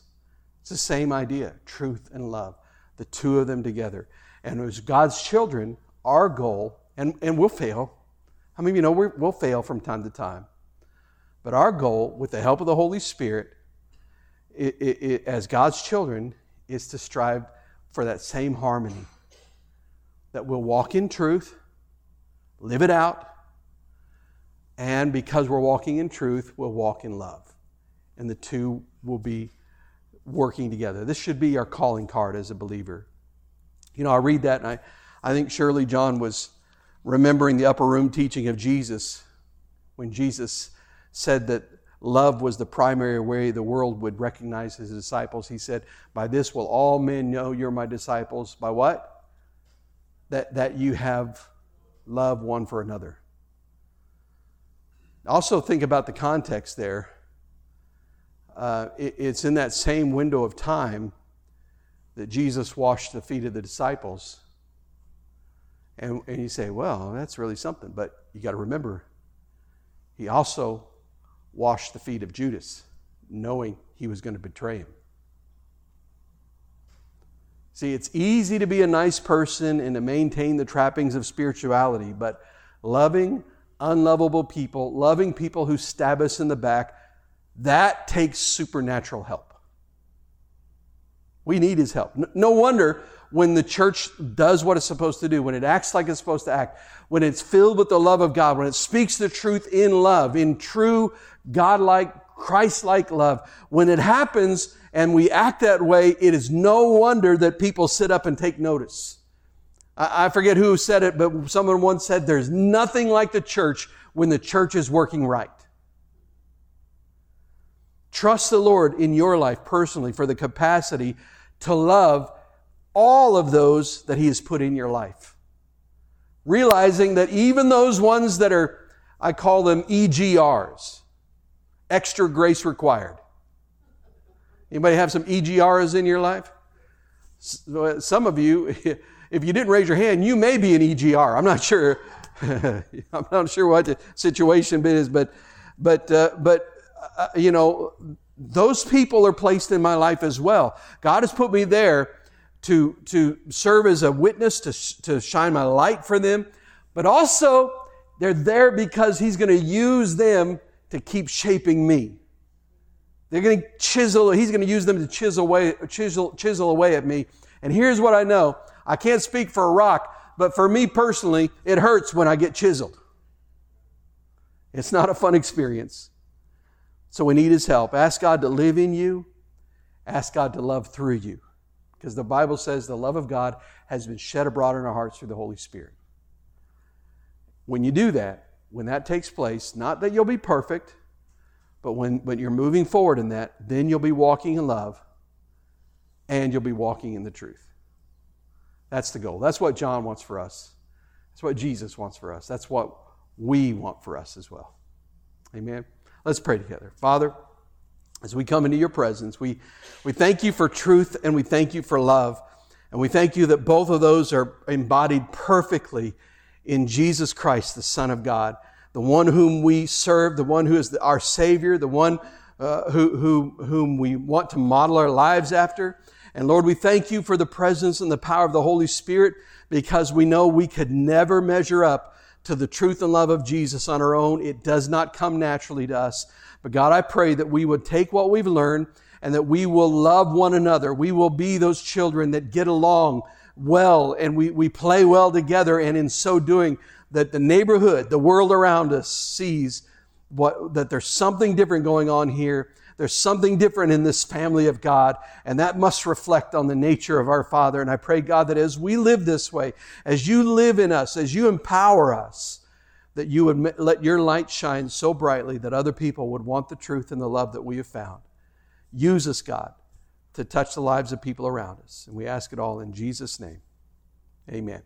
Speaker 1: It's the same idea truth and love, the two of them together. And as God's children, our goal, and, and we'll fail. I mean, you know, we will fail from time to time. But our goal, with the help of the Holy Spirit, it, it, it, as God's children, is to strive for that same harmony. That we'll walk in truth, live it out, and because we're walking in truth, we'll walk in love. And the two will be working together. This should be our calling card as a believer. You know, I read that and I, I think surely John was remembering the upper room teaching of Jesus when Jesus said that love was the primary way the world would recognize his disciples. He said, By this will all men know you're my disciples. By what? That, that you have love one for another. Also, think about the context there. Uh, it, it's in that same window of time that Jesus washed the feet of the disciples. And, and you say, well, that's really something. But you got to remember, he also washed the feet of Judas, knowing he was going to betray him. See, it's easy to be a nice person and to maintain the trappings of spirituality, but loving unlovable people, loving people who stab us in the back, that takes supernatural help. We need his help. No wonder when the church does what it's supposed to do, when it acts like it's supposed to act, when it's filled with the love of God, when it speaks the truth in love, in true God-like, Christ-like love, when it happens and we act that way, it is no wonder that people sit up and take notice. I forget who said it, but someone once said there's nothing like the church when the church is working right. Trust the Lord in your life personally for the capacity to love all of those that He has put in your life. Realizing that even those ones that are, I call them EGRs, extra grace required. Anybody have some EGRs in your life? Some of you, if you didn't raise your hand, you may be an EGR. I'm not sure. I'm not sure what the situation is, but but uh, but uh, you know those people are placed in my life as well. God has put me there to to serve as a witness, to to shine my light for them, but also they're there because He's going to use them to keep shaping me. They're going to chisel. He's going to use them to chisel away, chisel, chisel away at me. And here's what I know: I can't speak for a rock, but for me personally, it hurts when I get chiseled. It's not a fun experience. So we need His help. Ask God to live in you, ask God to love through you. Because the Bible says the love of God has been shed abroad in our hearts through the Holy Spirit. When you do that, when that takes place, not that you'll be perfect, but when, when you're moving forward in that, then you'll be walking in love and you'll be walking in the truth. That's the goal. That's what John wants for us. That's what Jesus wants for us. That's what we want for us as well. Amen. Let's pray together. Father, as we come into your presence, we, we thank you for truth and we thank you for love. And we thank you that both of those are embodied perfectly in Jesus Christ, the Son of God, the one whom we serve, the one who is the, our Savior, the one uh, who, who, whom we want to model our lives after. And Lord, we thank you for the presence and the power of the Holy Spirit because we know we could never measure up to the truth and love of Jesus on our own. It does not come naturally to us. But God, I pray that we would take what we've learned and that we will love one another. We will be those children that get along well and we, we play well together. And in so doing, that the neighborhood, the world around us sees what, that there's something different going on here. There's something different in this family of God, and that must reflect on the nature of our Father. And I pray, God, that as we live this way, as you live in us, as you empower us, that you would let your light shine so brightly that other people would want the truth and the love that we have found. Use us, God, to touch the lives of people around us. And we ask it all in Jesus' name. Amen.